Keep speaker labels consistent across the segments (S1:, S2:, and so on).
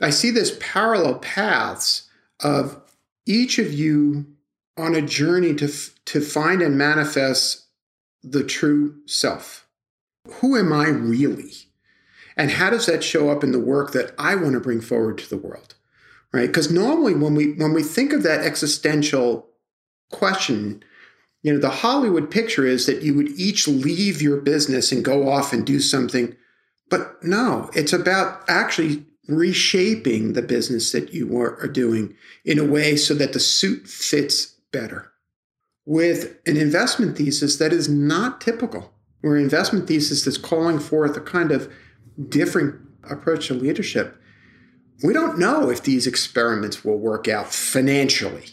S1: I see this parallel paths of each of you on a journey to, to find and manifest the true self. Who am I really? And how does that show up in the work that I want to bring forward to the world? Right? Because normally when we when we think of that existential question, you know, the Hollywood picture is that you would each leave your business and go off and do something. But no, it's about actually reshaping the business that you are doing in a way so that the suit fits better. With an investment thesis that is not typical, where investment thesis is calling forth a kind of different approach to leadership. We don't know if these experiments will work out financially,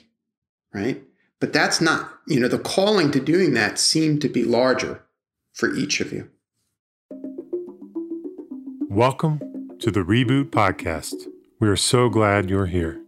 S1: right? But that's not, you know, the calling to doing that seemed to be larger for each of you.
S2: Welcome to the Reboot Podcast. We are so glad you're here.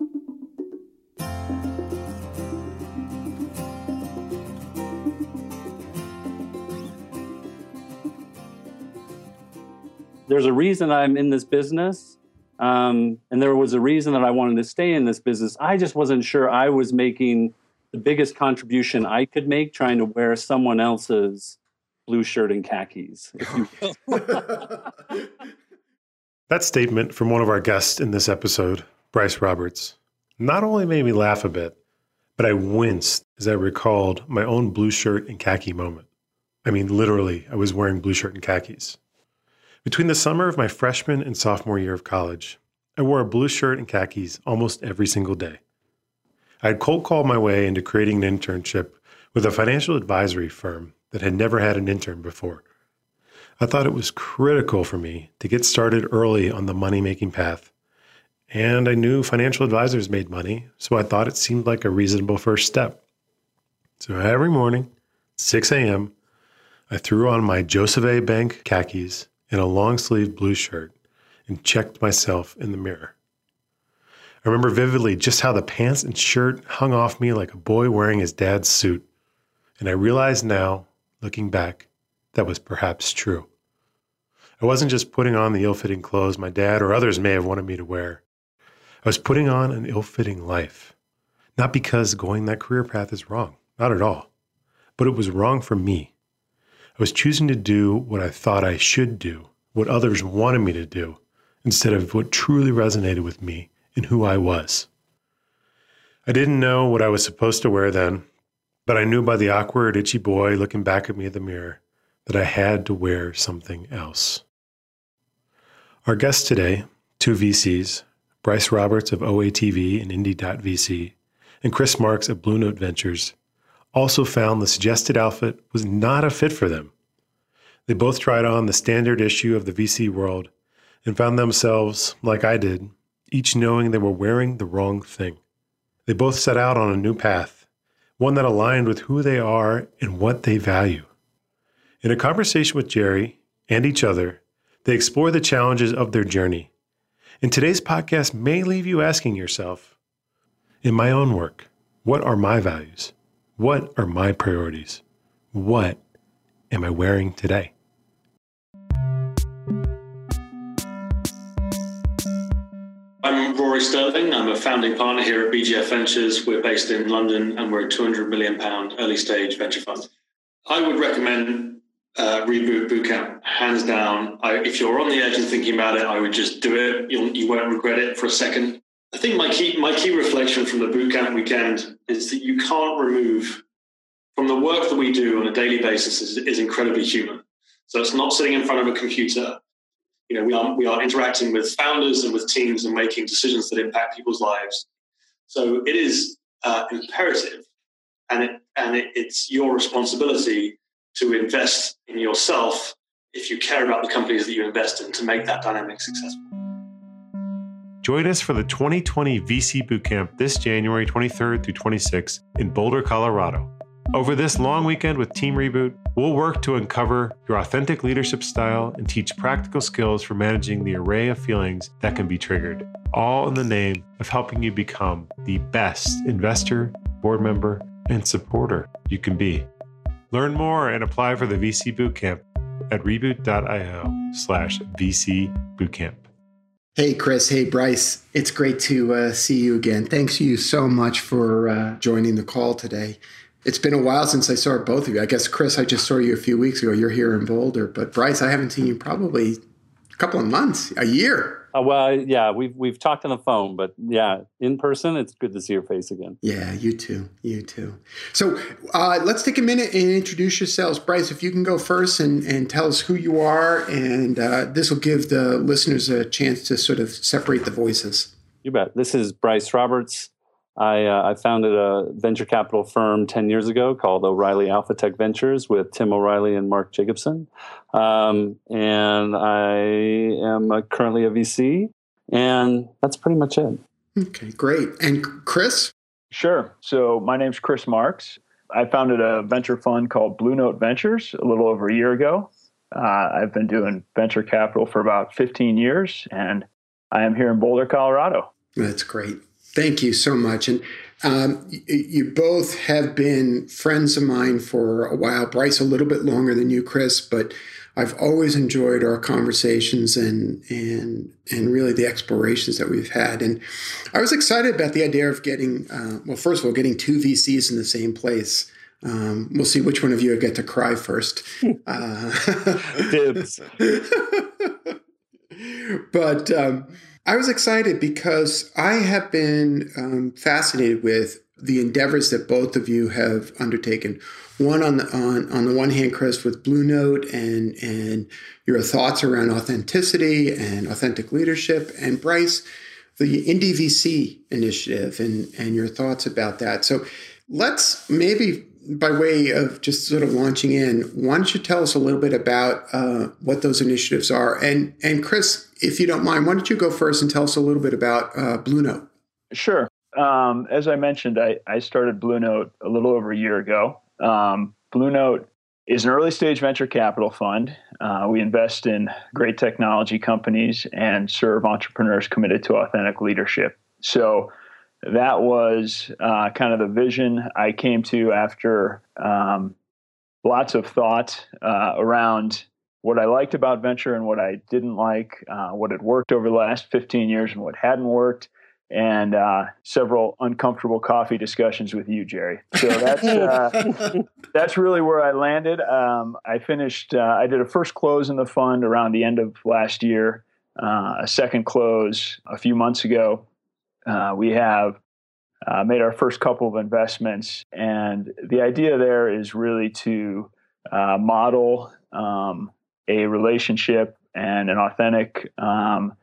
S3: There's a reason I'm in this business. Um, and there was a reason that I wanted to stay in this business. I just wasn't sure I was making the biggest contribution I could make trying to wear someone else's blue shirt and khakis, if you will.
S2: That statement from one of our guests in this episode, Bryce Roberts, not only made me laugh a bit, but I winced as I recalled my own blue shirt and khaki moment. I mean, literally, I was wearing blue shirt and khakis. Between the summer of my freshman and sophomore year of college, I wore a blue shirt and khakis almost every single day. I had cold called my way into creating an internship with a financial advisory firm that had never had an intern before. I thought it was critical for me to get started early on the money making path. And I knew financial advisors made money, so I thought it seemed like a reasonable first step. So every morning, 6 a.m., I threw on my Joseph A. Bank khakis and a long sleeve blue shirt and checked myself in the mirror. I remember vividly just how the pants and shirt hung off me like a boy wearing his dad's suit. And I realize now, looking back, that was perhaps true. I wasn't just putting on the ill fitting clothes my dad or others may have wanted me to wear. I was putting on an ill fitting life. Not because going that career path is wrong, not at all, but it was wrong for me. I was choosing to do what I thought I should do, what others wanted me to do, instead of what truly resonated with me and who I was. I didn't know what I was supposed to wear then, but I knew by the awkward, itchy boy looking back at me in the mirror that I had to wear something else. Our guests today, two VCs, Bryce Roberts of OATV and Indie.vc, and Chris Marks of Blue Note Ventures, also found the suggested outfit was not a fit for them. They both tried on the standard issue of the VC world and found themselves, like I did, each knowing they were wearing the wrong thing. They both set out on a new path, one that aligned with who they are and what they value. In a conversation with Jerry and each other, they explore the challenges of their journey. And today's podcast may leave you asking yourself In my own work, what are my values? What are my priorities? What am I wearing today?
S4: I'm Rory Stirling. I'm a founding partner here at BGF Ventures. We're based in London and we're a 200 million pound early stage venture fund. I would recommend uh, reboot bootcamp, hands down. I, if you're on the edge and thinking about it, I would just do it. You'll, you won't regret it for a second. I think my key my key reflection from the bootcamp weekend is that you can't remove from the work that we do on a daily basis is, is incredibly human. So it's not sitting in front of a computer. You know, we are we are interacting with founders and with teams and making decisions that impact people's lives. So it is uh, imperative, and it and it, it's your responsibility to invest in yourself if you care about the companies that you invest in to make that dynamic successful.
S2: Join us for the 2020 VC Bootcamp this January 23rd through 26th in Boulder, Colorado. Over this long weekend with Team Reboot, we'll work to uncover your authentic leadership style and teach practical skills for managing the array of feelings that can be triggered, all in the name of helping you become the best investor, board member, and supporter you can be. Learn more and apply for the VC Bootcamp at reboot.io slash VC Bootcamp.
S1: Hey, Chris. Hey, Bryce. It's great to uh, see you again. Thanks you so much for uh, joining the call today. It's been a while since I saw both of you. I guess, Chris, I just saw you a few weeks ago. You're here in Boulder. But, Bryce, I haven't seen you probably a couple of months, a year.
S3: Uh, well, yeah, we've we've talked on the phone, but yeah, in person, it's good to see your face again.
S1: Yeah, you too, you too. So uh, let's take a minute and introduce yourselves, Bryce. If you can go first and and tell us who you are, and uh, this will give the listeners a chance to sort of separate the voices.
S3: You bet. This is Bryce Roberts. I, uh, I, founded a venture capital firm 10 years ago called O'Reilly Alpha Tech Ventures with Tim O'Reilly and Mark Jacobsen. Um, and I am a, currently a VC, and that's pretty much it.
S1: Okay, great. And Chris?
S5: Sure. So my name's Chris Marks. I founded a venture fund called Blue Note Ventures a little over a year ago. Uh, I've been doing venture capital for about 15 years, and I am here in Boulder, Colorado.
S1: That's great. Thank you so much. And um, you, both have been friends of mine for a while. Bryce, a little bit longer than you, Chris, but I've always enjoyed our conversations and and and really the explorations that we've had. And I was excited about the idea of getting, uh, well, first of all, getting two VCs in the same place. Um, we'll see which one of you get to cry first. uh, but um, I was excited because I have been um, fascinated with the endeavors that both of you have undertaken. One on the on, on the one hand, Chris, with Blue Note and and your thoughts around authenticity and authentic leadership, and Bryce, the Indie VC initiative and and your thoughts about that. So let's maybe by way of just sort of launching in, why don't you tell us a little bit about uh, what those initiatives are? And and Chris, if you don't mind, why don't you go first and tell us a little bit about uh, Blue Note?
S5: Sure. Um, as I mentioned, I, I started Blue Note a little over a year ago. Um, Blue Note is an early stage venture capital fund. Uh, we invest in great technology companies and serve entrepreneurs committed to authentic leadership. So that was uh, kind of the vision I came to after um, lots of thought uh, around what I liked about venture and what I didn't like, uh, what had worked over the last 15 years and what hadn't worked, and uh, several uncomfortable coffee discussions with you, Jerry. So that's uh, that's really where I landed. Um, I finished. Uh, I did a first close in the fund around the end of last year. a second close a few months ago, uh, we have uh, made our first couple of investments, and the idea there is really to uh, model um, a relationship and an authentic um,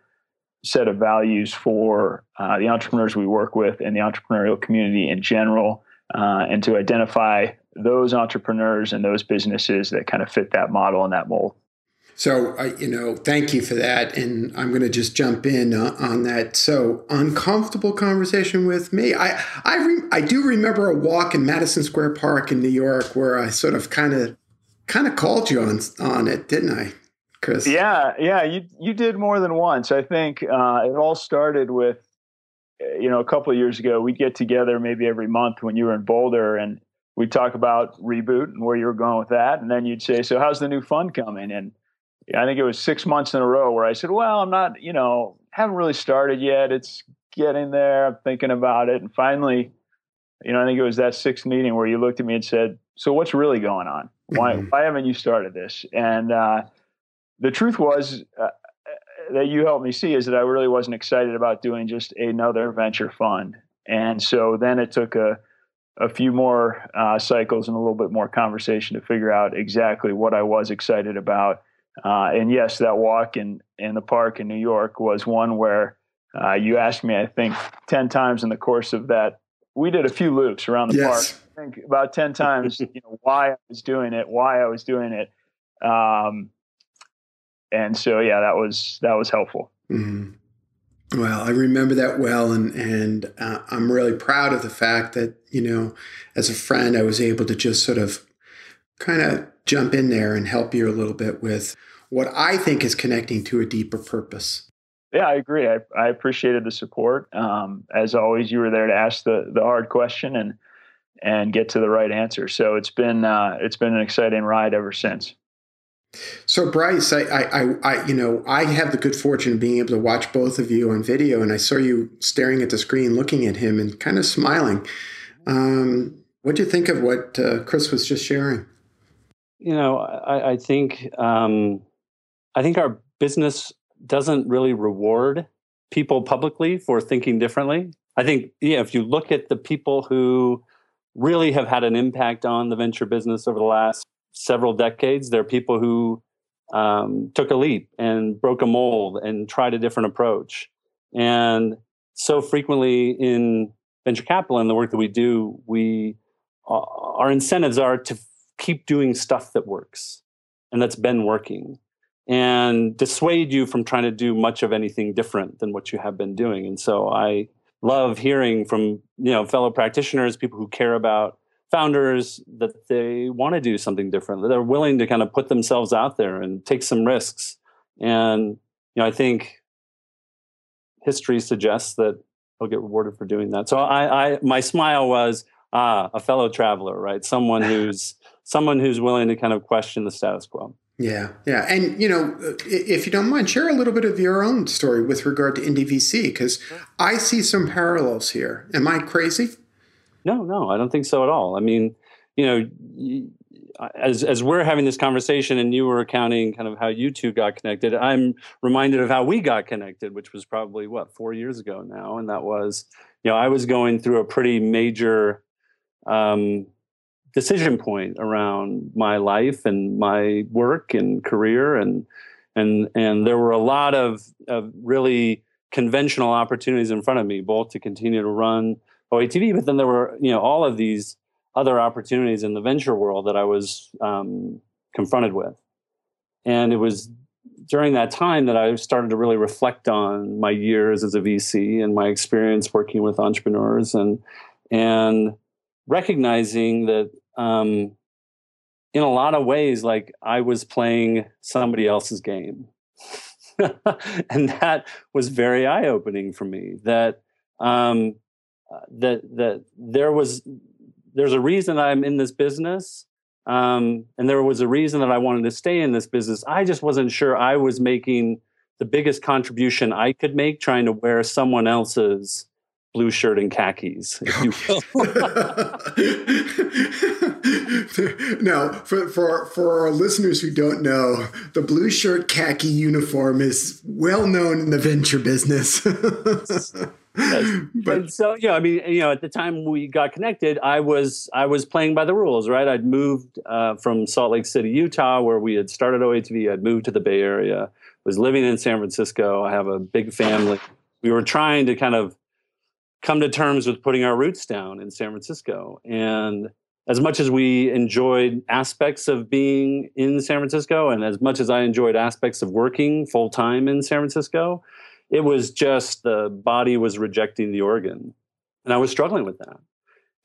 S5: set of values for uh, the entrepreneurs we work with and the entrepreneurial community in general, uh, and to identify those entrepreneurs and those businesses that kind of fit that model and that mold.
S1: So, I, you know, thank you for that. And I'm going to just jump in uh, on that. So, uncomfortable conversation with me. I, I, re- I do remember a walk in Madison Square Park in New York where I sort of kind of, kind of called you on, on it, didn't I, Chris?
S5: Yeah. Yeah. You, you did more than once. I think uh, it all started with, uh, you know, a couple of years ago, we'd get together maybe every month when you were in Boulder and we'd talk about reboot and where you were going with that. And then you'd say, so how's the new fund coming? And, I think it was six months in a row where I said, "Well, I'm not, you know, haven't really started yet. It's getting there. I'm thinking about it." And finally, you know, I think it was that sixth meeting where you looked at me and said, "So what's really going on? Why mm-hmm. why haven't you started this?" And uh, the truth was uh, that you helped me see is that I really wasn't excited about doing just another venture fund. And so then it took a a few more uh, cycles and a little bit more conversation to figure out exactly what I was excited about uh, and yes, that walk in, in the park in New York was one where uh, you asked me, I think, 10 times in the course of that. We did a few loops around the yes. park. I think about 10 times, you know, why I was doing it, why I was doing it. Um, and so, yeah, that was, that was helpful.
S1: Mm-hmm. Well, I remember that well, and and uh, I'm really proud of the fact that you know, as a friend, I was able to just sort of kind of jump in there and help you a little bit with what I think is connecting to a deeper purpose.
S5: Yeah, I agree. I, I appreciated the support. Um, as always, you were there to ask the the hard question and and get to the right answer. So it's been uh, it's been an exciting ride ever since.
S1: So Bryce, I, I, I, you know, I have the good fortune of being able to watch both of you on video, and I saw you staring at the screen, looking at him, and kind of smiling. Um, what do you think of what uh, Chris was just sharing?
S3: You know, I, I think um, I think our business doesn't really reward people publicly for thinking differently. I think, yeah, if you look at the people who really have had an impact on the venture business over the last several decades, they're people who um, took a leap and broke a mold and tried a different approach. And so frequently in venture capital and the work that we do, we uh, our incentives are to keep doing stuff that works and that's been working and dissuade you from trying to do much of anything different than what you have been doing. And so I love hearing from you know fellow practitioners, people who care about founders that they want to do something different, that they're willing to kind of put themselves out there and take some risks. And you know, I think history suggests that they'll get rewarded for doing that. So I, I my smile was ah, a fellow traveler, right? Someone who's someone who's willing to kind of question the status quo.
S1: Yeah, yeah, and you know, if you don't mind, share a little bit of your own story with regard to IndieVC because I see some parallels here. Am I crazy?
S3: No, no, I don't think so at all. I mean, you know, as as we're having this conversation and you were recounting kind of how you two got connected, I'm reminded of how we got connected, which was probably what four years ago now, and that was, you know, I was going through a pretty major. Um, decision point around my life and my work and career. And and and there were a lot of, of really conventional opportunities in front of me both to continue to run OATV but then there were you know all of these other opportunities in the venture world that I was um, confronted with. And it was during that time that I started to really reflect on my years as a VC and my experience working with entrepreneurs and and recognizing that um, in a lot of ways, like I was playing somebody else's game. and that was very eye opening for me that um, uh, that that there was there's a reason I'm in this business um, and there was a reason that I wanted to stay in this business. I just wasn't sure I was making the biggest contribution I could make trying to wear someone else's blue shirt and khakis, if you will.
S1: now, for, for, for our listeners who don't know, the blue shirt khaki uniform is well known in the venture business.
S3: but so yeah, I mean, you know, at the time we got connected, I was I was playing by the rules, right? I'd moved uh, from Salt Lake City, Utah, where we had started OATV. I'd moved to the Bay Area, was living in San Francisco. I have a big family. We were trying to kind of come to terms with putting our roots down in San Francisco. And as much as we enjoyed aspects of being in San Francisco, and as much as I enjoyed aspects of working full time in San Francisco, it was just the body was rejecting the organ. And I was struggling with that.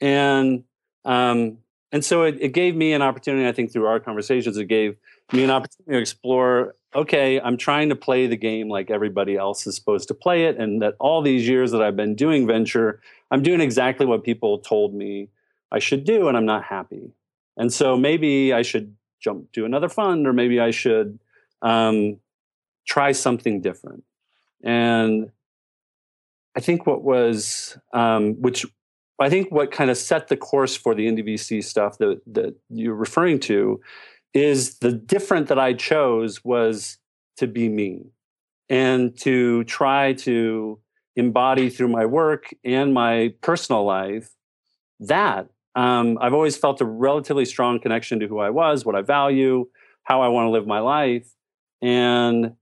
S3: And um, and so it, it gave me an opportunity, I think through our conversations, it gave me an opportunity to explore okay, I'm trying to play the game like everybody else is supposed to play it. And that all these years that I've been doing venture, I'm doing exactly what people told me I should do, and I'm not happy. And so maybe I should jump to another fund, or maybe I should um, try something different. And I think what was, um, which I think what kind of set the course for the IndieVC stuff that, that you're referring to is the different that I chose was to be me and to try to embody through my work and my personal life that um, I've always felt a relatively strong connection to who I was, what I value, how I want to live my life. And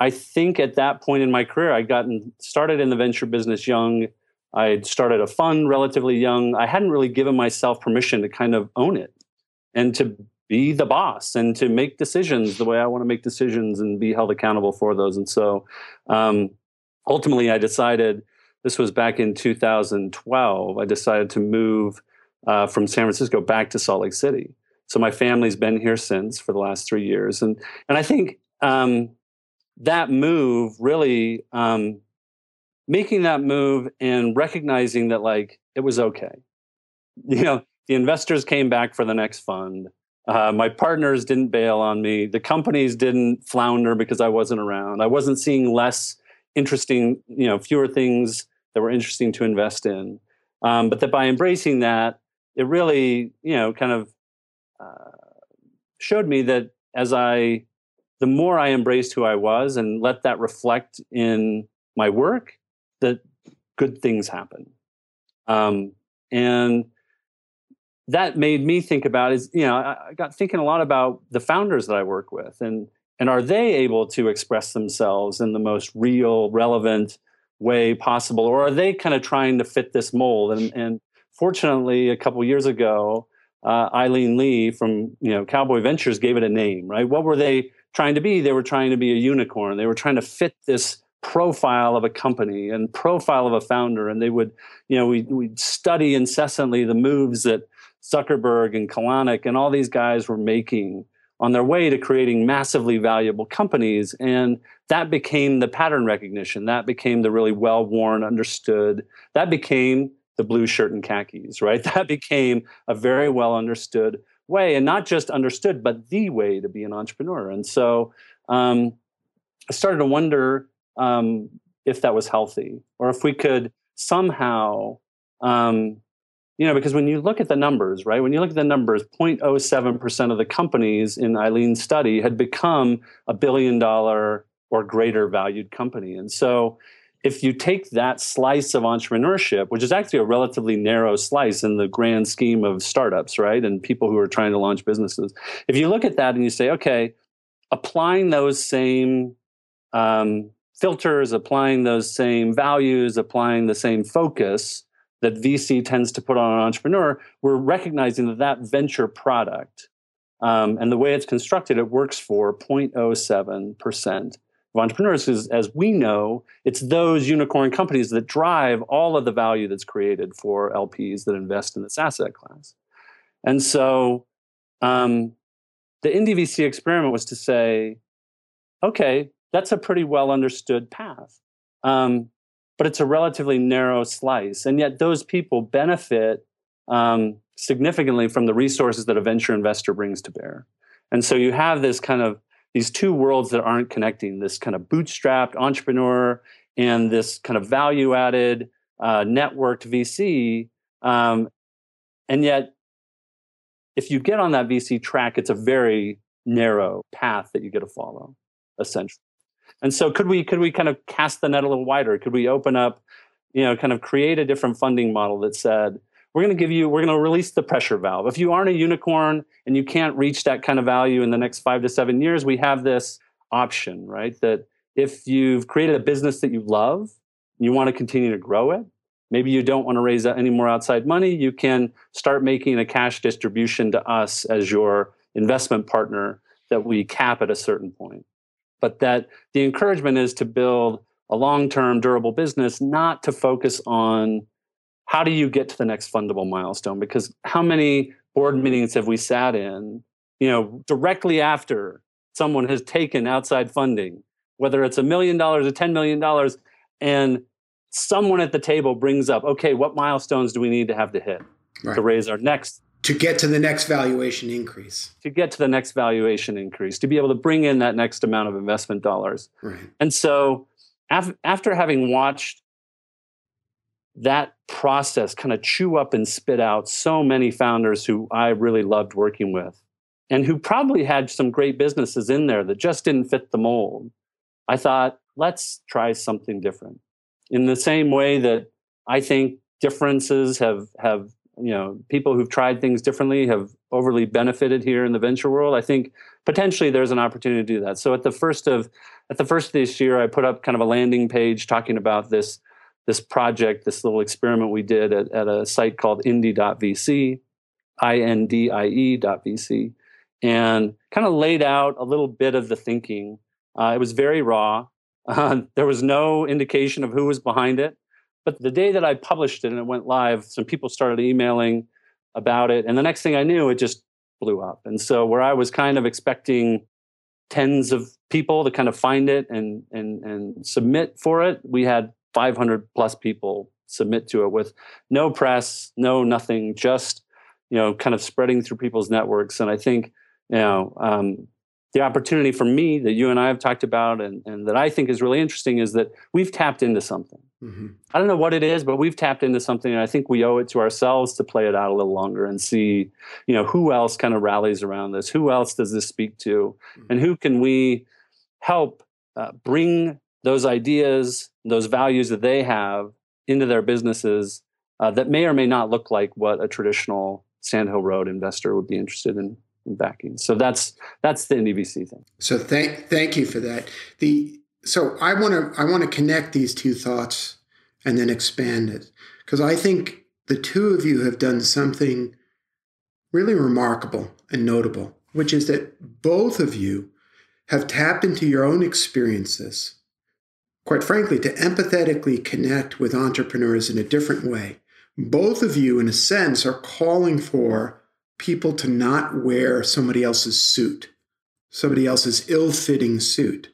S3: I think at that point in my career, I'd gotten started in the venture business young. I'd started a fund relatively young. I hadn't really given myself permission to kind of own it and to be the boss and to make decisions the way I want to make decisions and be held accountable for those. And so um, ultimately, I decided this was back in 2012. I decided to move uh, from San Francisco back to Salt Lake City. So my family's been here since for the last three years, and and I think um, that move really um, making that move and recognizing that like it was okay. You know, the investors came back for the next fund Uh, my partners didn't bail on me. The companies didn't flounder because I wasn't around. I wasn't seeing less interesting, you know, fewer things that were interesting to invest in. Um, but that by embracing that, it really, you know, kind of uh, showed me that as I, the more I embraced who I was and let that reflect in my work, that good things happen. Um, and that made me think about is you know I, I got thinking a lot about the founders that I work with and and are they able to express themselves in the most real relevant way possible or are they kind of trying to fit this mold? And and fortunately a couple years ago uh, Aileen Lee from you know cowboy ventures gave it a name right? What were they trying to be? They were trying to be a unicorn. They were trying to fit this profile of a company and profile of a founder and they would you know we we'd study incessantly the moves that Zuckerberg and Kalanick and all these guys were making on their way to creating massively valuable companies. And that became the pattern recognition. That became the really well worn, understood. That became the blue shirt and khakis, right? That became a very well understood way, and not just understood, but the way to be an entrepreneur. And so um, I started to wonder um, if that was healthy or if we could somehow um, you know, because when you look at the numbers, right, when you look at the numbers, 0.07% of the companies in Aileen's study had become a billion dollar or greater valued company. And so if you take that slice of entrepreneurship, which is actually a relatively narrow slice in the grand scheme of startups, right, and people who are trying to launch businesses, if you look at that and you say, okay, applying those same um, filters, applying those same values, applying the same focus, that VC tends to put on an entrepreneur, we're recognizing that that venture product um, and the way it's constructed, it works for 0.07% of entrepreneurs. Because as we know, it's those unicorn companies that drive all of the value that's created for LPs that invest in this asset class. And so um, the Indie VC experiment was to say, okay, that's a pretty well understood path. Um, but it's a relatively narrow slice. And yet, those people benefit um, significantly from the resources that a venture investor brings to bear. And so, you have this kind of these two worlds that aren't connecting this kind of bootstrapped entrepreneur and this kind of value added uh, networked VC. Um, and yet, if you get on that VC track, it's a very narrow path that you get to follow, essentially. And so could we could we kind of cast the net a little wider? Could we open up, you know, kind of create a different funding model that said, we're going to give you, we're going to release the pressure valve. If you aren't a unicorn and you can't reach that kind of value in the next five to seven years, we have this option, right? That if you've created a business that you love, you want to continue to grow it, maybe you don't want to raise any more outside money, you can start making a cash distribution to us as your investment partner that we cap at a certain point but that the encouragement is to build a long-term durable business not to focus on how do you get to the next fundable milestone because how many board meetings have we sat in you know directly after someone has taken outside funding whether it's a million dollars or 10 million dollars and someone at the table brings up okay what milestones do we need to have to hit right. to raise our next
S1: to get to the next valuation increase.
S3: To get to the next valuation increase to be able to bring in that next amount of investment dollars. Right. and so af- after having watched that process kind of chew up and spit out so many founders who i really loved working with and who probably had some great businesses in there that just didn't fit the mold i thought let's try something different. In the same way that i think differences have have you know people who've tried things differently have overly benefited here in the venture world. I think potentially there's an opportunity to do that. So at the first of at the first of this year i put up kind of a landing page talking about this this project this little experiment we did at, at a site called indie.vc indie.vc and kind of laid out a little bit of the thinking. Uh, it was very raw. Uh, there was no indication of who was behind it but the day that I published it and it went live, some people started emailing about it. And the next thing I knew, it just blew up. And so where I was kind of expecting tens of people to kind of find it and and and submit for it, we had 500 plus people submit to it with no press, no nothing, just you know, kind of spreading through people's networks. And I think, you know, um, the opportunity for me that you and I have talked about and, and that I think is really interesting is that we've tapped into something. Mm-hmm. I don't know what it is, but we've tapped into something, and I think we owe it to ourselves to play it out a little longer and see, you know, who else kind of rallies around this, who else does this speak to, mm-hmm. and who can we help uh, bring those ideas, those values that they have into their businesses uh, that may or may not look like what a traditional Sandhill Road investor would be interested in in backing. So that's that's the IndieVC thing.
S1: So thank thank you for that. The so I want to I want to connect these two thoughts and then expand it because I think the two of you have done something really remarkable and notable, which is that both of you have tapped into your own experiences, quite frankly, to empathetically connect with entrepreneurs in a different way. Both of you, in a sense, are calling for people to not wear somebody else's suit, somebody else's ill fitting suit,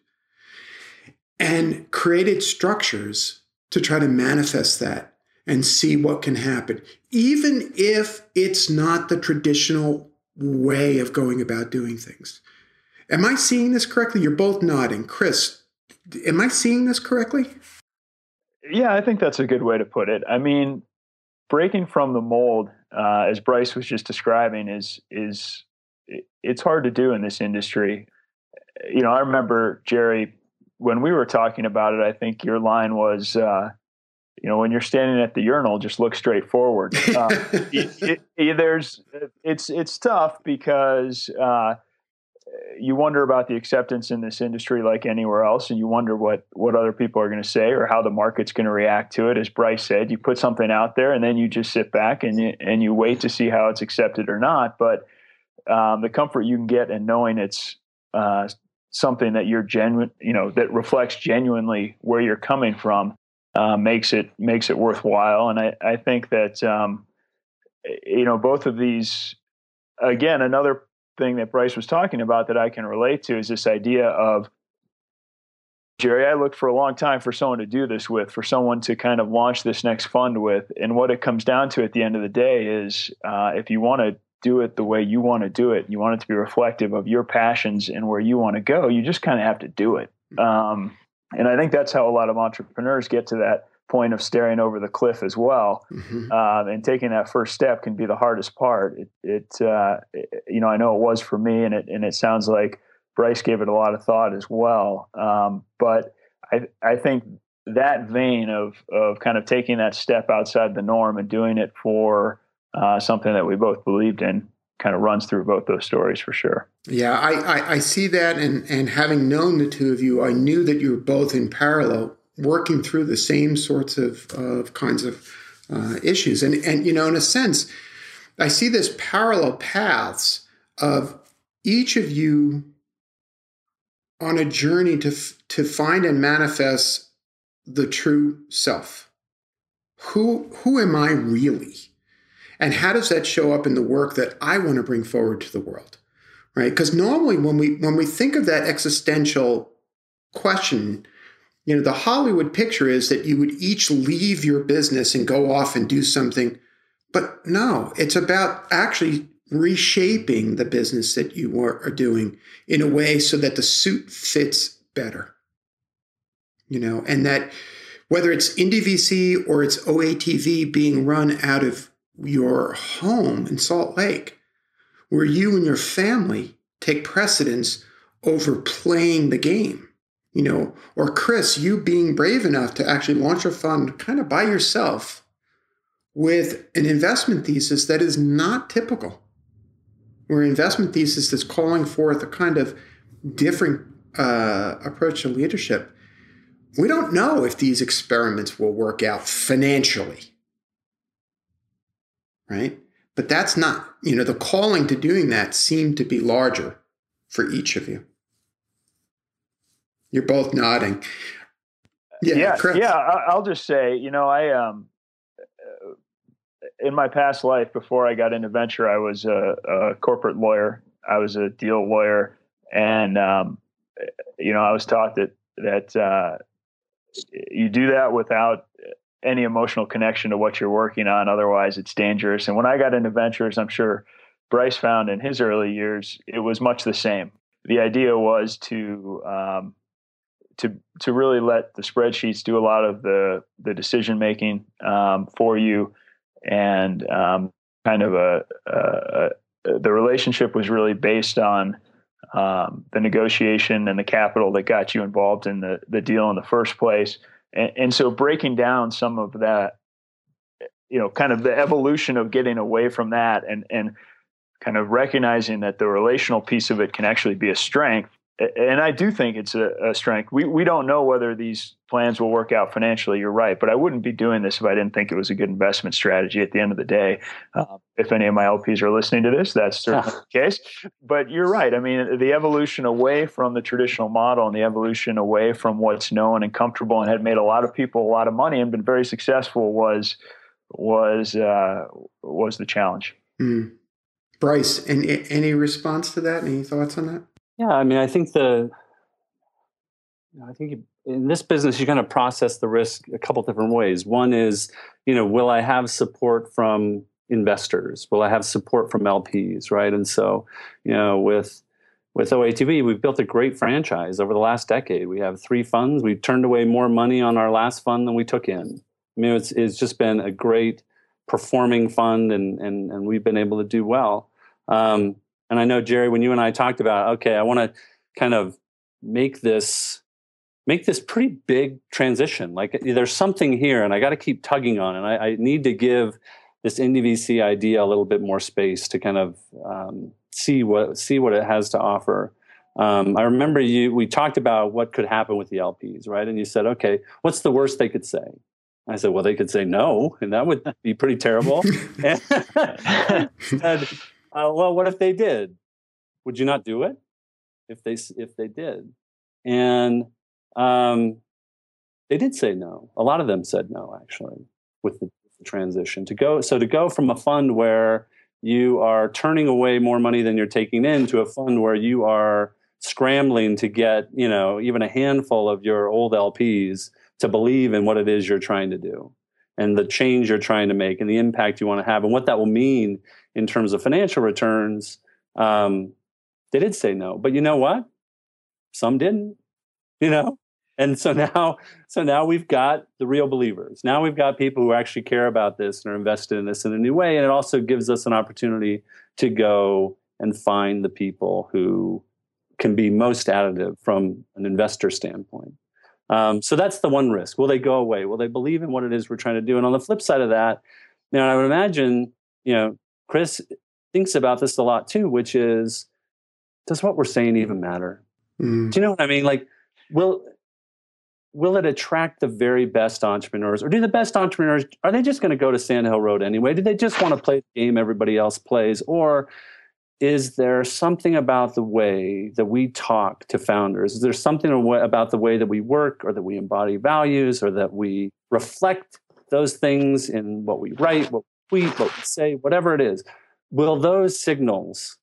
S1: and created structures to try to manifest that and see what can happen, even if it's not the traditional way of going about doing things. Am I seeing this correctly? You're both nodding. Chris, am I seeing this correctly?
S5: Yeah, I think that's a good way to put it. I mean, breaking from the mold, uh, as Bryce was just describing, is is it's hard to do in this industry. You know, I remember Jerry when we were talking about it. I think your line was, uh, you know, when you're standing at the urinal, just look straight forward. It, it, it, there's it's it's tough because uh, you wonder about the acceptance in this industry like anywhere else and you wonder what what other people are going to say or how the market's going to react to it as bryce said you put something out there and then you just sit back and you and you wait to see how it's accepted or not but um, the comfort you can get in knowing it's uh, something that you're genuine you know that reflects genuinely where you're coming from uh, makes it makes it worthwhile and i i think that um, you know both of these again another thing that Bryce was talking about that I can relate to is this idea of Jerry, I looked for a long time for someone to do this with, for someone to kind of launch this next fund with. And what it comes down to at the end of the day is uh, if you want to do it the way you want to do it, you want it to be reflective of your passions and where you want to go, you just kind of have to do it. Um, and I think that's how a lot of entrepreneurs get to that point of staring over the cliff as well. Mm-hmm. Um, and taking that first step can be the hardest part. It, it, uh, it, you know, I know it was for me, and it and it sounds like Bryce gave it a lot of thought as well. Um, but I I think that vein of of kind of taking that step outside the norm and doing it for uh, something that we both believed in kind of runs through both those stories for sure.
S1: Yeah, I, I, I see that, and and having known the two of you, I knew that you were both in parallel working through the same sorts of, of kinds of uh, issues. And, and, you know, in a sense, I see this parallel paths of each of you on a journey to, to find and manifest the true self. Who, who am I really? And how does that show up in the work that I want to bring forward to the world? Right? Because normally when we when we think of that existential question, you know, the Hollywood picture is that you would each leave your business and go off and do something. But no, it's about actually reshaping the business that you are doing in a way so that the suit fits better. You know, and that whether it's IndieVC or it's OATV being run out of your home in Salt Lake, where you and your family take precedence over playing the game you know, or Chris, you being brave enough to actually launch a fund kind of by yourself with an investment thesis that is not typical, where investment thesis is calling forth a kind of different uh, approach to leadership. We don't know if these experiments will work out financially, right? But that's not, you know, the calling to doing that seemed to be larger for each of you. You're both nodding.
S5: Yeah, yeah, yeah. I'll just say, you know, I um, in my past life before I got into venture, I was a, a corporate lawyer. I was a deal lawyer, and um, you know, I was taught that that uh, you do that without any emotional connection to what you're working on. Otherwise, it's dangerous. And when I got into ventures, I'm sure Bryce found in his early years, it was much the same. The idea was to um, to to really let the spreadsheets do a lot of the the decision making um, for you, and um, kind of a, a, a, the relationship was really based on um, the negotiation and the capital that got you involved in the the deal in the first place, and, and so breaking down some of that, you know, kind of the evolution of getting away from that and and kind of recognizing that the relational piece of it can actually be a strength. And I do think it's a, a, strength. We we don't know whether these plans will work out financially. You're right, but I wouldn't be doing this if I didn't think it was a good investment strategy. At the end of the day, uh, if any of my LPs are listening to this, that's certainly the case. But you're right. I mean, the evolution away from the traditional model and the evolution away from what's known and comfortable and had made a lot of people a lot of money and been very successful was was uh, was the challenge.
S1: Mm. Bryce, any, any response to that? Any thoughts on that?
S3: Yeah, I mean, I think the, I think in this business, you're going to process the risk a couple different ways. One is, you know, will I have support from investors? Will I have support from LPs? Right, and so, you know, with with OATV, we've built a great franchise over the last decade. We have three funds. We've turned away more money on our last fund than we took in. I mean, it's it's just been a great performing fund, and and and we've been able to do well. Um, and I know Jerry, when you and I talked about, okay, I want to kind of make this make this pretty big transition. Like there's something here, and I got to keep tugging on, and I, I, need to give this indie VC idea a little bit more space to kind of um, see what see what it has to offer. Um, I remember you we talked about what could happen with the LPs, right? And you said, okay, what's the worst they could say? I said, well, they could say no, and that would be pretty terrible. and, uh, well, what if they did? Would you not do it if they if they did? And um, they did say no. A lot of them said no, actually, with the, the transition to go. So to go from a fund where you are turning away more money than you're taking in to a fund where you are scrambling to get you know even a handful of your old LPs to believe in what it is you're trying to do and the change you're trying to make and the impact you want to have and what that will mean in terms of financial returns, um, they did say no. But you know what? Some didn't. You know, and so now, so now we've got the real believers. Now we've got people who actually care about this and are invested in this in a new way. And it also gives us an opportunity to go and find the people who can be most additive from an investor standpoint. Um, so that's the one risk. Will they go away? Will they believe in what it is we're trying to do? And on the flip side of that, you know, I would imagine, you know, Chris thinks about this a lot too, which is does what we're saying even matter? Mm. Do you know what I mean? Like, will will it attract the very best entrepreneurs, or do the best entrepreneurs are they just going to go to Sand Hill Road anyway? Do they just want to play the game everybody else plays, or is there something about the way that we talk to founders? Is there something about the way that we work, or that we embody values, or that we reflect those things in what we write, what tweet, what we say, whatever it is, will those signals,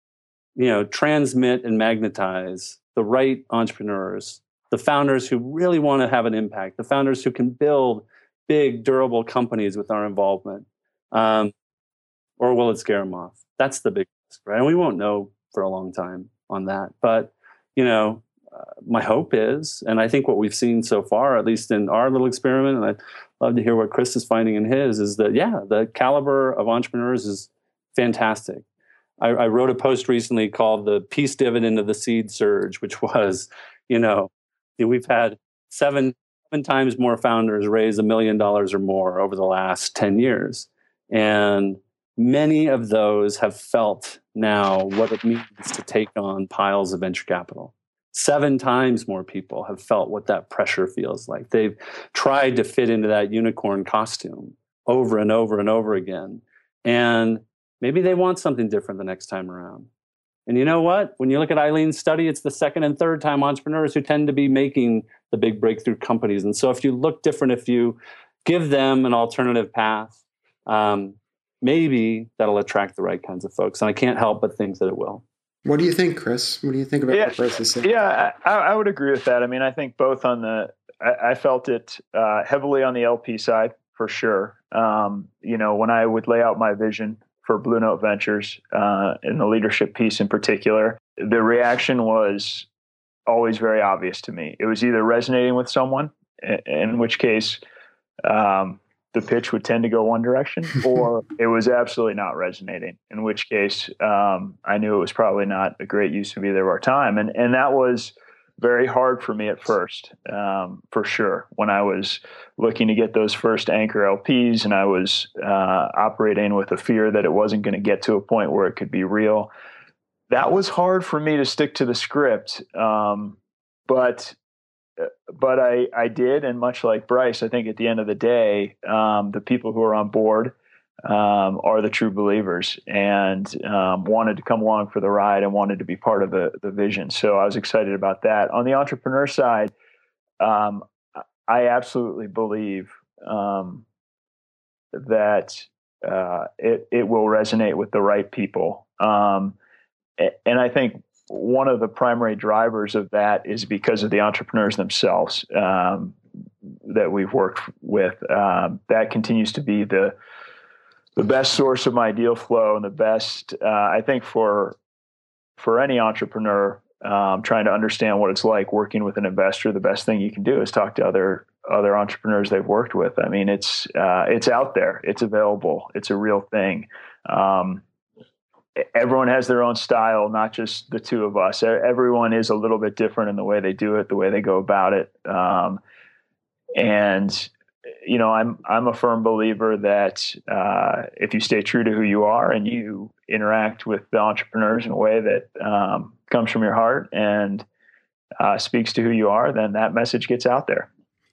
S3: you know, transmit and magnetize the right entrepreneurs, the founders who really want to have an impact, the founders who can build big, durable companies with our involvement, um, or will it scare them off? That's the big risk, right? And we won't know for a long time on that, but you know, uh, my hope is, and I think what we've seen so far, at least in our little experiment, and I'd love to hear what Chris is finding in his, is that, yeah, the caliber of entrepreneurs is fantastic. I, I wrote a post recently called The Peace Dividend of the Seed Surge, which was, you know, we've had seven, seven times more founders raise a million dollars or more over the last 10 years. And many of those have felt now what it means to take on piles of venture capital seven times more people have felt what that pressure feels like. They've tried to fit into that unicorn costume over and over and over again. And maybe they want something different the next time around. And you know what? When you look at Aileen's study, it's the second and third time entrepreneurs who tend to be making the big breakthrough companies. And so if you look different, if you give them an alternative path, um, maybe that'll attract the right kinds of folks. And I can't help but think that it will.
S1: What do you think, Chris? What do you think about
S5: yeah,
S1: what Chris is
S5: saying? Yeah, I, I, would agree with that. I mean, I think both on the, I, I felt it uh, heavily on the LP side for sure. Um, you know, when I would lay out my vision for Blue Note Ventures uh, in the leadership piece in particular, the reaction was always very obvious to me. It was either resonating with someone, in which case um, the pitch would tend to go one direction, or it was absolutely not resonating, in which case um, I knew it was probably not a great use of either of our time. And, and that was very hard for me at first, um, for sure. When I was looking to get those first anchor LPs and I was uh, operating with a fear that it wasn't going to get to a point where it could be real, that was hard for me to stick to the script. Um, but but I, I did, and much like Bryce, I think at the end of the day, um, the people who are on board um, are the true believers and um, wanted to come along for the ride and wanted to be part of the, the vision. So I was excited about that. On the entrepreneur side, um, I absolutely believe um, that uh, it, it will resonate with the right people. Um, and I think one of the primary drivers of that is because of the entrepreneurs themselves um, that we've worked with. Um, that continues to be the the best source of my deal flow and the best, uh, I think, for for any entrepreneur um, trying to understand what it's like working with an investor. The best thing you can do is talk to other other entrepreneurs they've worked with. I mean, it's uh, it's out there, it's available, it's a real thing. Um, everyone has their own style, not just the two of us. Everyone is a little bit different in the way they do it, the way they go about it. Um, and you know, I'm I'm a firm believer that uh, if you stay true to who you are and you interact with the entrepreneurs in a way that um, comes from your heart and uh, speaks to who you are, then that message gets out there.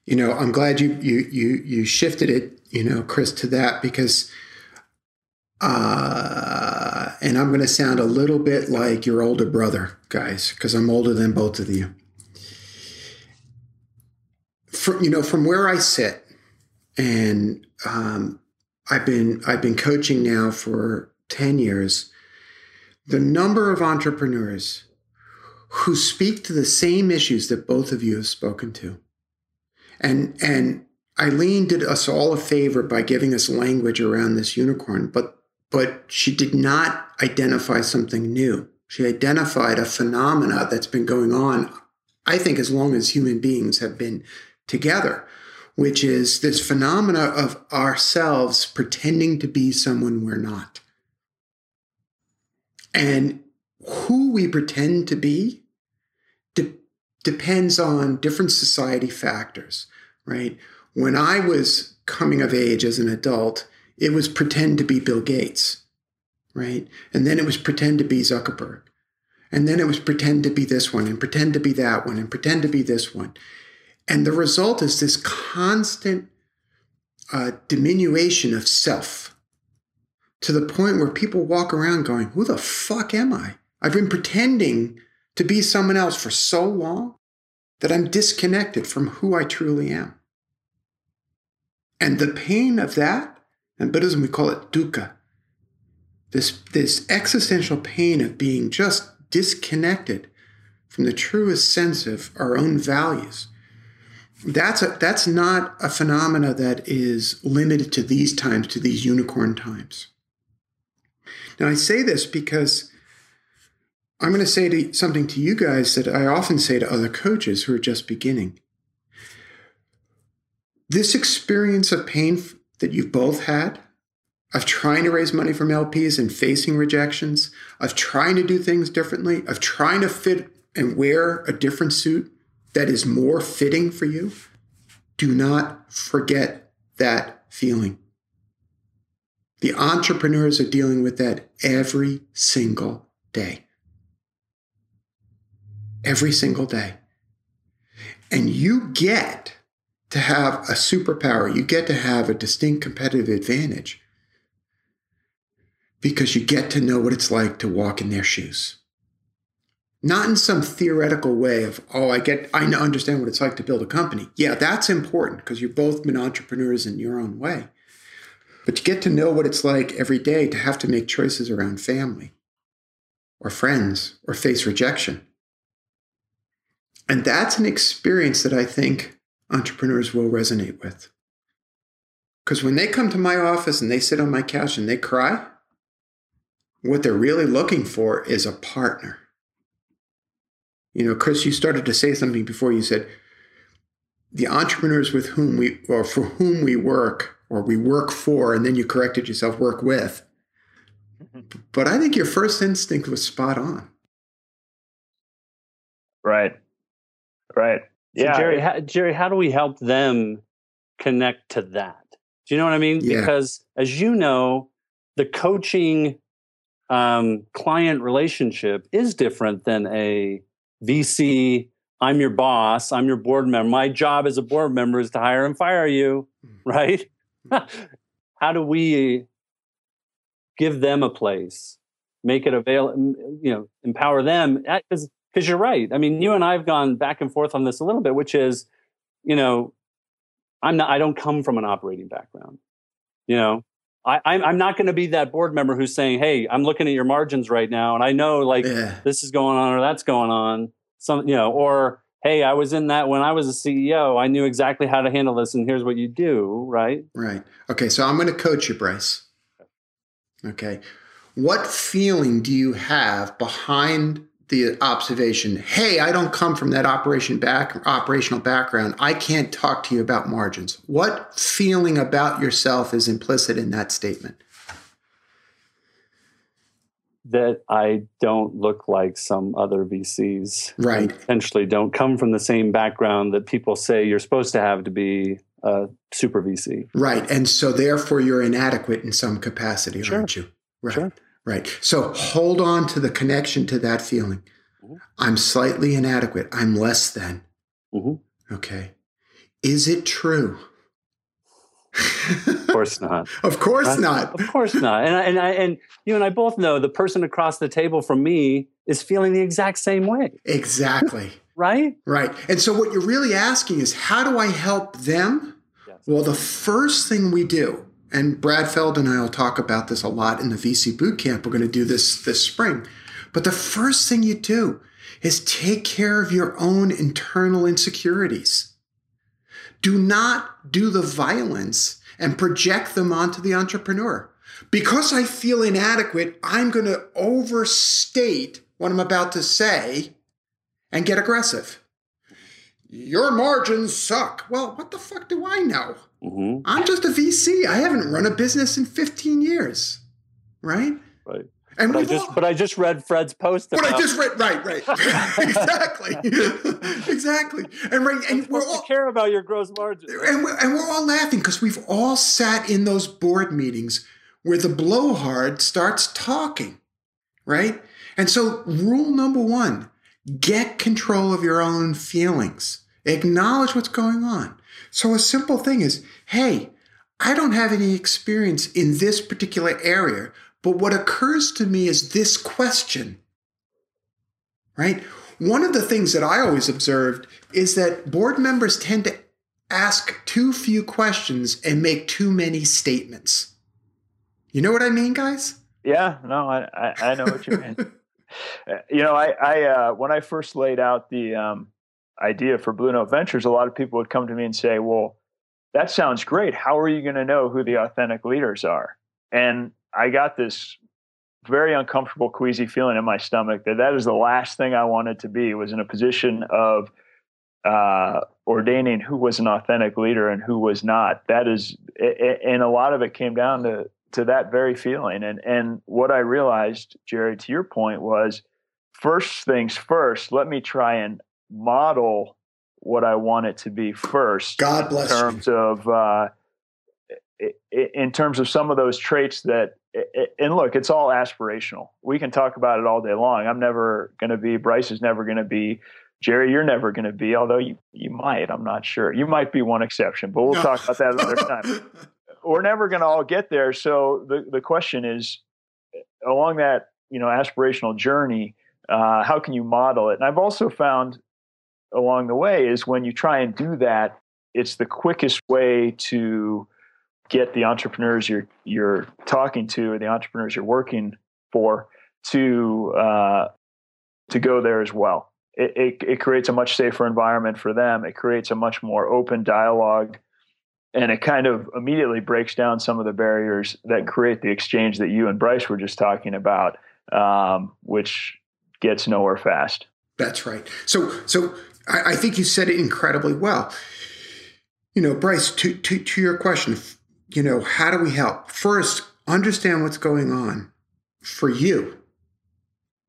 S1: You know, I'm glad you you you you shifted it, you know, Chris, to that because uh, and I'm going to sound a little bit like your older brother, guys, because I'm older than both of you. From, you know, from where I sit, and um, I've been I've been coaching now for ten years. The number of entrepreneurs who speak to the same issues that both of you have spoken to, and and Aileen did us all a favor by giving us language around this unicorn, but but she did not identify something new. She identified a phenomena that's been going on, I think, as long as human beings have been together, which is this phenomena of ourselves pretending to be someone we're not. And who we pretend to be de- depends on different society factors, right? When I was coming of age as an adult, it was pretend to be Bill Gates, right? And then it was pretend to be Zuckerberg. And then it was pretend to be this one and pretend to be that one and pretend to be this one. And the result is this constant uh, diminution of self to the point where people walk around going, Who the fuck am I? I've been pretending to be someone else for so long that I'm disconnected from who I truly am. And the pain of that in Buddhism, we call it dukkha. This, this existential pain of being just disconnected from the truest sense of our own values. That's, a, that's not a phenomena that is limited to these times, to these unicorn times. Now, I say this because I'm going to say to, something to you guys that I often say to other coaches who are just beginning. This experience of pain that you've both had of trying to raise money from LPs and facing rejections, of trying to do things differently, of trying to fit and wear a different suit that is more fitting for you, do not forget that feeling. The entrepreneurs are dealing with that every single day. Every single day. And you get to have a superpower. You get to have a distinct competitive advantage because you get to know what it's like to walk in their shoes. Not in some theoretical way of, oh, I get, I understand what it's like to build a company. Yeah, that's important because you've both been entrepreneurs in your own way. But you get to know what it's like every day to have to make choices around family or friends or face rejection. And that's an experience that I think entrepreneurs will resonate with. Because when they come to my office and they sit on my couch and they cry, what they're really looking for is a partner. You know, Chris, you started to say something before. You said the entrepreneurs with whom we, or for whom we work, or we work for, and then you corrected yourself, work with. Mm-hmm. But I think your first instinct was spot on.
S5: Right. Right.
S3: So
S5: yeah.
S3: Jerry, how, Jerry, how do we help them connect to that? Do you know what I mean?
S1: Yeah.
S3: Because as you know, the coaching um, client relationship is different than a VC. I'm your boss. I'm your board member. My job as a board member is to hire and fire you, right? how do we give them a place, make it available, you know, empower them? Because because you're right. I mean, you and I have gone back and forth on this a little bit, which is, you know, I'm not. I don't come from an operating background. You know, I, I'm I'm not going to be that board member who's saying, "Hey, I'm looking at your margins right now, and I know like
S1: Yeah.
S3: this is going on or that's going on." Some, you know, or hey, I was in that when I was a CEO. I knew exactly how to handle this, and here's what you do, right?
S1: Right. Okay. So I'm going to coach you, Bryce. Okay. What feeling do you have behind the observation? Hey, I don't come from that operation back operational background. I can't talk to you about margins. What feeling about yourself is implicit in that statement?
S3: That I don't look like some other VCs,
S1: Right.
S3: Potentially don't come from the same background that people say you're supposed to have to be a super VC.
S1: Right. And so therefore you're inadequate in some capacity,
S3: Sure.
S1: aren't you? Right.
S3: Sure.
S1: Right. So hold on to the connection to that feeling.
S3: Mhm.
S1: I'm slightly inadequate. I'm less than.
S3: Mhm.
S1: Okay. Is it true?
S3: Of course not.
S1: of course not.
S3: Of course not. And I, and I and you and I both know the person across the table from me is feeling the exact same way,
S1: Exactly.
S3: right?
S1: Right. And so what you're really asking is how do I help them?
S3: Yes.
S1: Well, the first thing we do, and Brad Feld and I will talk about this a lot in the VC boot camp. We're going to do this this spring. But the first thing you do is take care of your own internal insecurities. Do not do the violence and project them onto the entrepreneur. Because I feel inadequate, I'm going to overstate what I'm about to say and get aggressive. Your margins suck. Well, what the fuck do I know?
S3: Hmm
S1: I'm just a VC. I haven't run a business in 15 years. Right?
S3: Right.
S1: And
S3: But I just
S1: all-
S3: but I just read Fred's post about
S1: I just read, right, right, exactly, exactly, and right, and we're all,
S3: care about your gross margin.
S1: and we're, and we're all laughing because we've all sat in those board meetings where the blowhard starts talking, right? And so, rule number one get control of your own feelings, acknowledge what's going on. So, a simple thing is hey, I don't have any experience in this particular area, but what occurs to me is this question, right? One of the things that I always observed is that board members tend to ask too few questions and make too many statements. You know what I mean, guys?
S5: Yeah, no, I, I, I know what you mean. You know, I, I uh, when I first laid out the um, idea for Blue Note Ventures, a lot of people would come to me and say, "Well, that sounds great. How are you going to know who the authentic leaders are?" And I got this very uncomfortable, queasy feeling in my stomach that that is the last thing I wanted to be. Was in a position of uh, ordaining who was an authentic leader and who was not. That is, and a lot of it came down to to that very feeling. And and what I realized, Jerry, to your point, was first things first. Let me try and model what I want it to be first.
S1: God
S5: in
S1: bless you.
S5: terms of uh, in terms of some of those traits that and look it's all aspirational we can talk about it all day long i'm never going to be bryce is never going to be jerry you're never going to be although you, you might i'm not sure you might be one exception but we'll
S1: No.
S5: talk about that another time we're never going to all get there so the, the question is along that you know aspirational journey uh, how can you model it and i've also found along the way is when you try and do that it's the quickest way to get the entrepreneurs you're you're talking to or the entrepreneurs you're working for to uh, to go there as well. It, it it creates a much safer environment for them. It creates a much more open dialogue and it kind of immediately breaks down some of the barriers that create the exchange that you and Bryce were just talking about, um, which gets nowhere fast.
S1: That's right. So, so I, I, think you said it incredibly well. You know, Bryce, to, to, to your question, you know, how do we help? First, understand what's going on for you.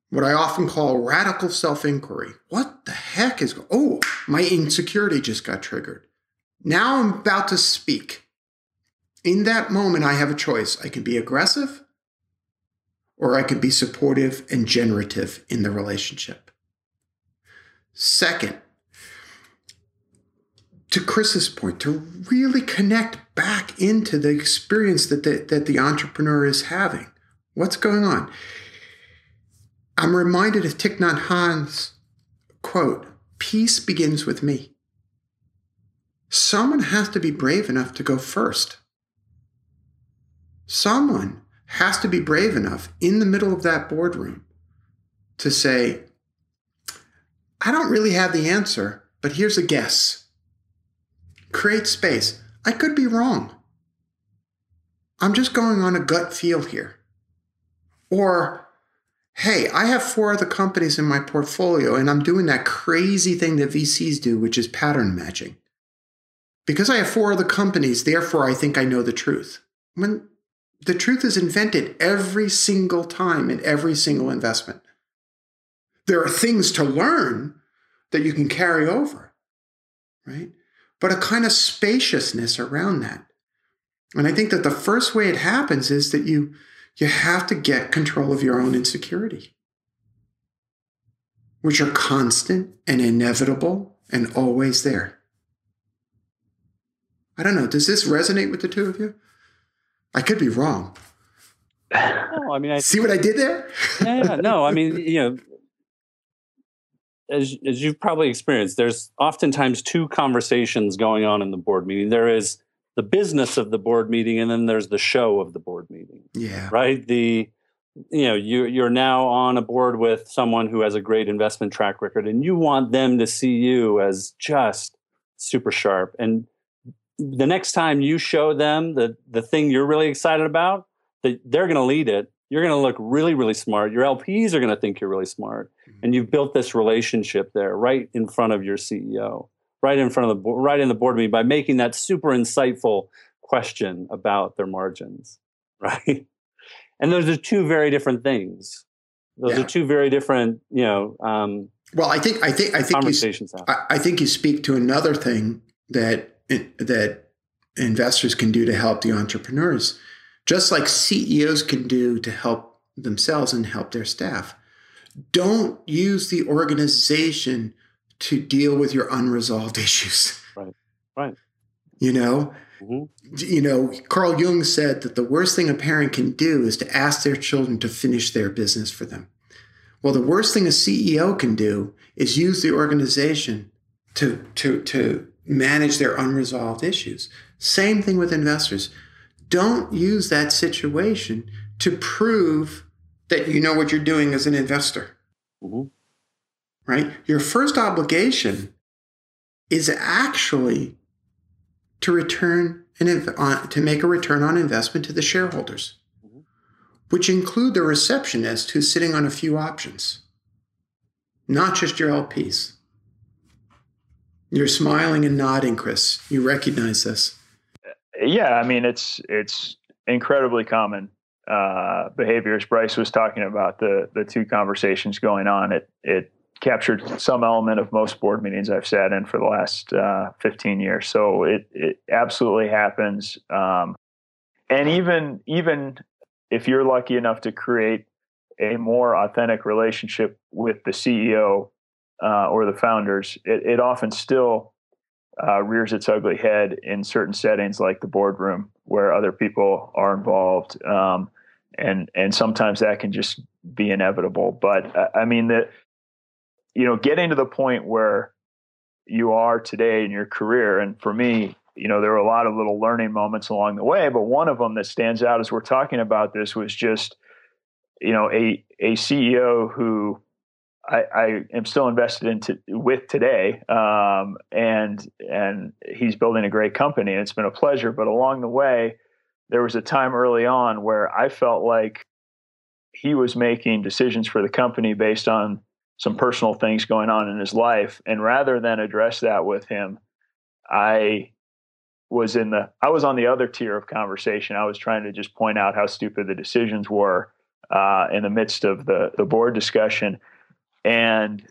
S1: What I often call radical self inquiry. What the heck is, oh, my insecurity just got triggered. Now I'm about to speak. In that moment, I have a choice. I can be aggressive or I could be supportive and generative in the relationship. Second, to Chris's point, to really connect back into the experience that the, that the entrepreneur is having. What's going on? I'm reminded of Thich Nhat Hanh's quote Peace begins with me someone has to be brave enough to go first. Someone has to be brave enough in the middle of that boardroom to say, I don't really have the answer, but here's a guess. Create space. I could be wrong. I'm just going on a gut feel here. Or, hey, I have four other companies in my portfolio and I'm doing that crazy thing that VCs do, which is pattern matching. Because I have four other companies, therefore I think I know the truth. When the truth is invented every single time in every single investment. There are things to learn that you can carry over, right? But a kind of spaciousness around that. And I think that the first way it happens is that you you have to get control of your own insecurity, which are constant and inevitable and always there. I don't know. Does this resonate with the two of you? I could be wrong.
S3: No, I mean, I
S1: see what I did there.
S3: yeah, no, I mean, you know, as as you've probably experienced, there's oftentimes two conversations going on in the board meeting. There is the business of the board meeting, and then there's the show of the board meeting.
S1: Yeah.
S3: Right. The you know you you're now on a board with someone who has a great investment track record, and you want them to see you as just super sharp and the next time you show them the the thing you're really excited about, that they're going to lead it. You're going to look really, really smart. Your LPs are going to think you're really smart, mm-hmm. and you've built this relationship there, right in front of your CEO, right in front of the board, right in the board meeting, by making that super insightful question about their margins, right? And those are two very different things. Those yeah. are two very different, you know. Um,
S1: well, I think I think I think conversations. You, I, I think you speak to another thing that that investors can do to help the entrepreneurs, just like CEOs can do to help themselves and help their staff. Don't use the organization to deal with your unresolved issues.
S3: Right. Right.
S1: You know, mm-hmm. you know, Carl Jung said that the worst thing a parent can do is to ask their children to finish their business for them. Well, the worst thing a CEO can do is use the organization to to to manage their unresolved issues. Same thing with investors. Don't use that situation to prove that you know what you're doing as an investor. Mm-hmm. Right? Your first obligation is actually to return an on, to make a return on investment to the shareholders, mm-hmm. which include the receptionist who's sitting on a few options, not just your LPs. You're smiling and nodding, Chris. You recognize this.
S5: Yeah, I mean it's it's incredibly common uh, behavior. As Bryce was talking about the the two conversations going on, it it captured some element of most board meetings I've sat in for the last uh, 15 years. So it it absolutely happens. Um, and even even if you're lucky enough to create a more authentic relationship with the CEO uh, or the founders, it, it often still uh, rears its ugly head in certain settings like the boardroom where other people are involved. Um, and, and sometimes that can just be inevitable. But uh, I mean, that, you know, getting to the point where you are today in your career, and for me, you know, there were a lot of little learning moments along the way, but one of them that stands out as we're talking about this was just, you know, a, a CEO who I, I, am still invested into with today, um, and and he's building a great company, and it's been a pleasure. But along the way, there was a time early on where I felt like he was making decisions for the company based on some personal things going on in his life, and rather than address that with him, I was in the I was on the other tier of conversation. I was trying to just point out how stupid the decisions were uh, in the midst of the the board discussion and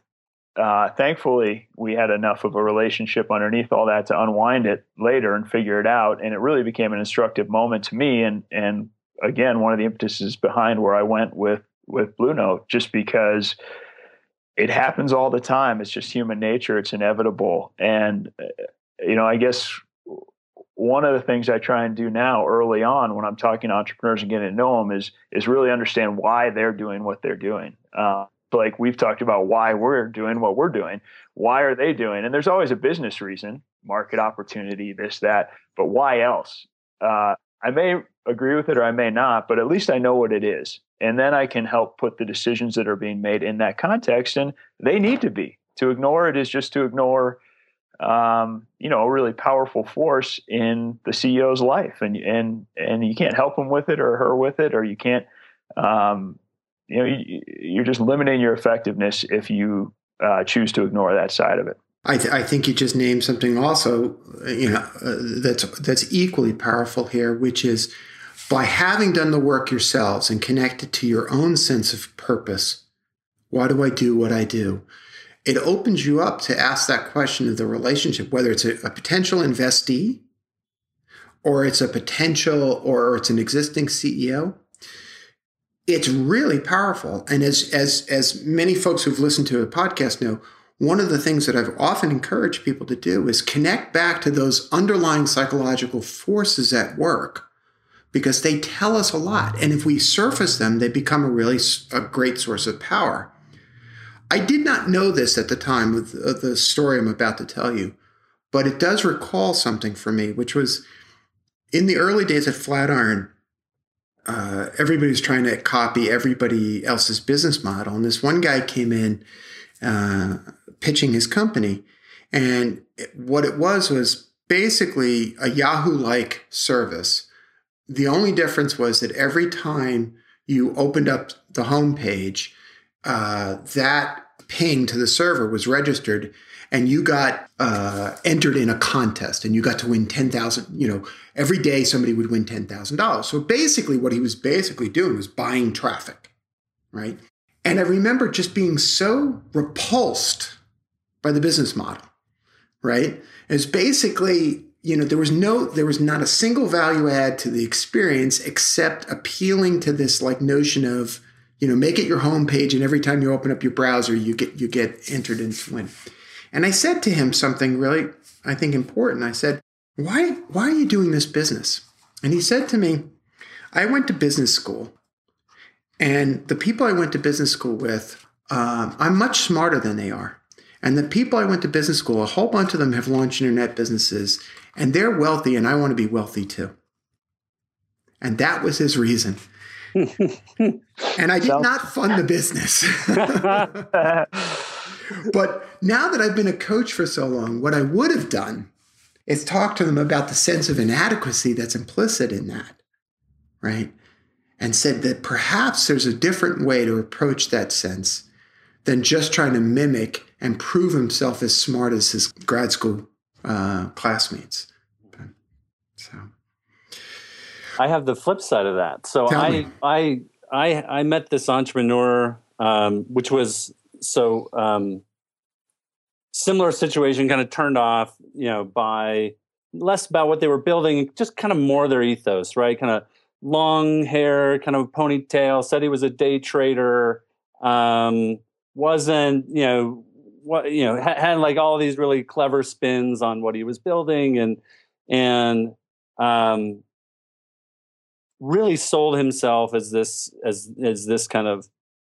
S5: uh, thankfully, we had enough of a relationship underneath all that to unwind it later and figure it out. And it really became an instructive moment to me. And and again, one of the impetuses behind where I went with with Blue Note, just because it happens all the time. It's just human nature. It's inevitable. And uh, you know, I guess one of the things I try and do now early on when I'm talking to entrepreneurs and getting to know them is is really understand why they're doing what they're doing. Uh, like we've talked about why we're doing what we're doing. Why are they doing? And there's always a business reason, market opportunity, this, that, but why else? Uh, I may agree with it or I may not, but at least I know what it is. And then I can help put the decisions that are being made in that context. And they need to be. To ignore it is just to ignore, um, you know, a really powerful force in the CEO's life. And, and, and you can't help him with it or her with it, or you can't, um, you know you're just limiting your effectiveness if you uh, choose to ignore that side of it.
S1: I, th- I, think you just named something also, you know, uh, that's that's equally powerful here, which is by having done the work yourselves and connected to your own sense of purpose. Why do I do what I do? It opens you up to ask that question of the relationship, whether it's a, a potential investee, or it's a potential, or it's an existing CEO it's really powerful. And as as as many folks who've listened to a podcast know, one of the things that I've often encouraged people to do is connect back to those underlying psychological forces at work because they tell us a lot. And if we surface them, they become a really a great source of power. I did not know this at the time of uh, the story I'm about to tell you, but it does recall something for me, which was in the early days at Flatiron, uh, everybody's trying to copy everybody else's business model. And this one guy came in uh, pitching his company. And what it was was basically a Yahoo like service. The only difference was that every time you opened up the homepage, uh, that ping to the server was registered and you got uh, entered in a contest and you got to win 10,000, you know, every day somebody would win $10,000. So basically what he was basically doing was buying traffic, right? And I remember just being so repulsed by the business model, right? It's basically, you know, there was no, there was not a single value add to the experience except appealing to this like notion of, you know, make it your homepage and every time you open up your browser, you get, you get entered into win. And I said to him something really, I think, important. I said, why, why are you doing this business? And he said to me, I went to business school, and the people I went to business school with, um, I'm much smarter than they are. And the people I went to business school, a whole bunch of them have launched internet businesses, and they're wealthy, and I want to be wealthy too. And that was his reason. and I did not fund the business. but now that I've been a coach for so long, what I would have done is talk to them about the sense of inadequacy that's implicit in that, right? And said that perhaps there's a different way to approach that sense than just trying to mimic and prove himself as smart as his grad school uh, classmates. So,
S3: I have the flip side of that. So I, I I I met this entrepreneur, um, which was so um, similar situation, kind of turned off, you know, by less about what they were building, just kind of more their ethos, right? Kind of long hair, kind of ponytail. Said he was a day trader. Um, wasn't you know what you know had, had like all these really clever spins on what he was building and and um, really sold himself as this as as this kind of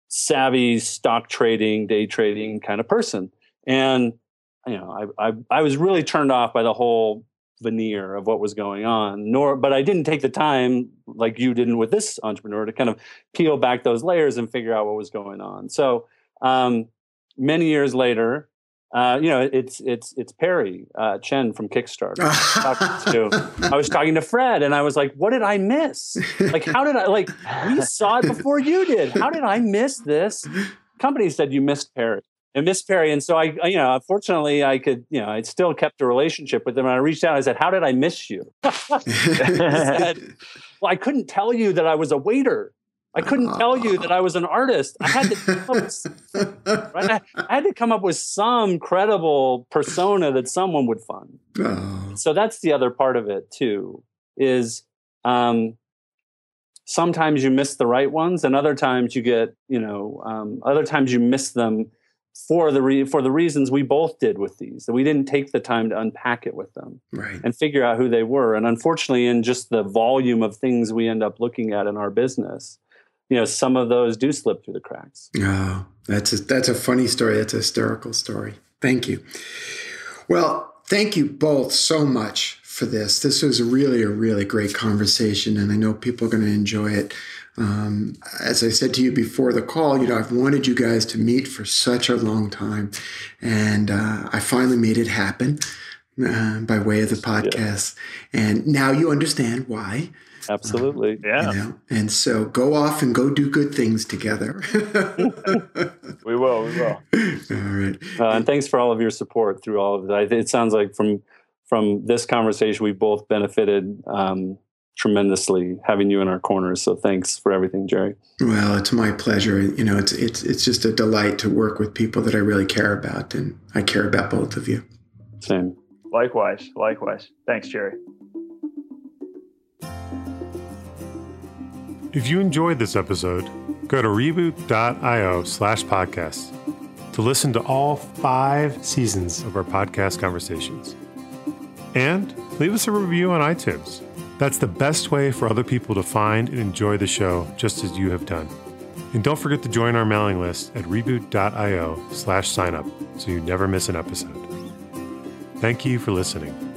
S3: savvy stock trading, day trading kind of person. And you know, I, I I was really turned off by the whole veneer of what was going on. Nor, but I didn't take the time like you didn't with this entrepreneur to kind of peel back those layers and figure out what was going on. So, um, many years later, uh, you know, it's it's it's Perry uh, Chen from Kickstarter. I was talking to Fred, and I was like, "What did I miss? Like, how did I like? We saw it before you did. How did I miss this?" Company said you missed Perry and missed Perry, and so I, you know, unfortunately, I could, you know, I still kept a relationship with them. And I reached out, I said, "How did I miss you?" said, well, I couldn't tell you that I was a waiter. I couldn't tell you that I was an artist. I had to come up with, right? I, I, had to come up with some credible persona that someone would fund. Oh. So that's the other part of it too. Is um, sometimes you miss the right ones, and other times you get you know um, other times you miss them for the re- for the reasons we both did with these that we didn't take the time to unpack it with them
S1: right.
S3: and figure out who they were and unfortunately in just the volume of things we end up looking at in our business you know some of those do slip through the cracks
S1: oh that's a, that's a funny story that's a hysterical story thank you well thank you both so much for this this was really a really great conversation and i know people are going to enjoy it um, as I said to you before the call, you know, I've wanted you guys to meet for such a long time, and uh, I finally made it happen uh, by way of the podcast. Yeah. And now you understand why.
S3: Absolutely.
S5: Uh, yeah. You know?
S1: And so go off and go do good things together.
S5: we will. We will.
S1: All right.
S3: Uh, and thanks for all of your support through all of that. It sounds like from from this conversation, we both benefited um, tremendously having you in our corners. So thanks for everything, Jerry.
S1: Well, it's my pleasure. You know, it's it's it's just a delight to work with people that I really care about, and I care about both of you.
S3: Same.
S5: Likewise. Likewise. Thanks, Jerry.
S2: If you enjoyed this episode, go to reboot.io slash podcast to listen to all five seasons of our podcast conversations. And leave us a review on iTunes. That's the best way for other people to find and enjoy the show just as you have done. And don't forget to join our mailing list at reboot.io slash signup so you never miss an episode. Thank you for listening.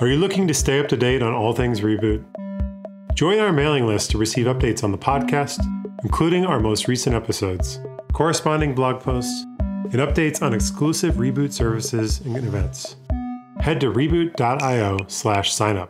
S2: Are you looking to stay up to date on all things Reboot? Join our mailing list to receive updates on the podcast, including our most recent episodes, corresponding blog posts, and updates on exclusive Reboot services and events. Head to reboot.io slash signup.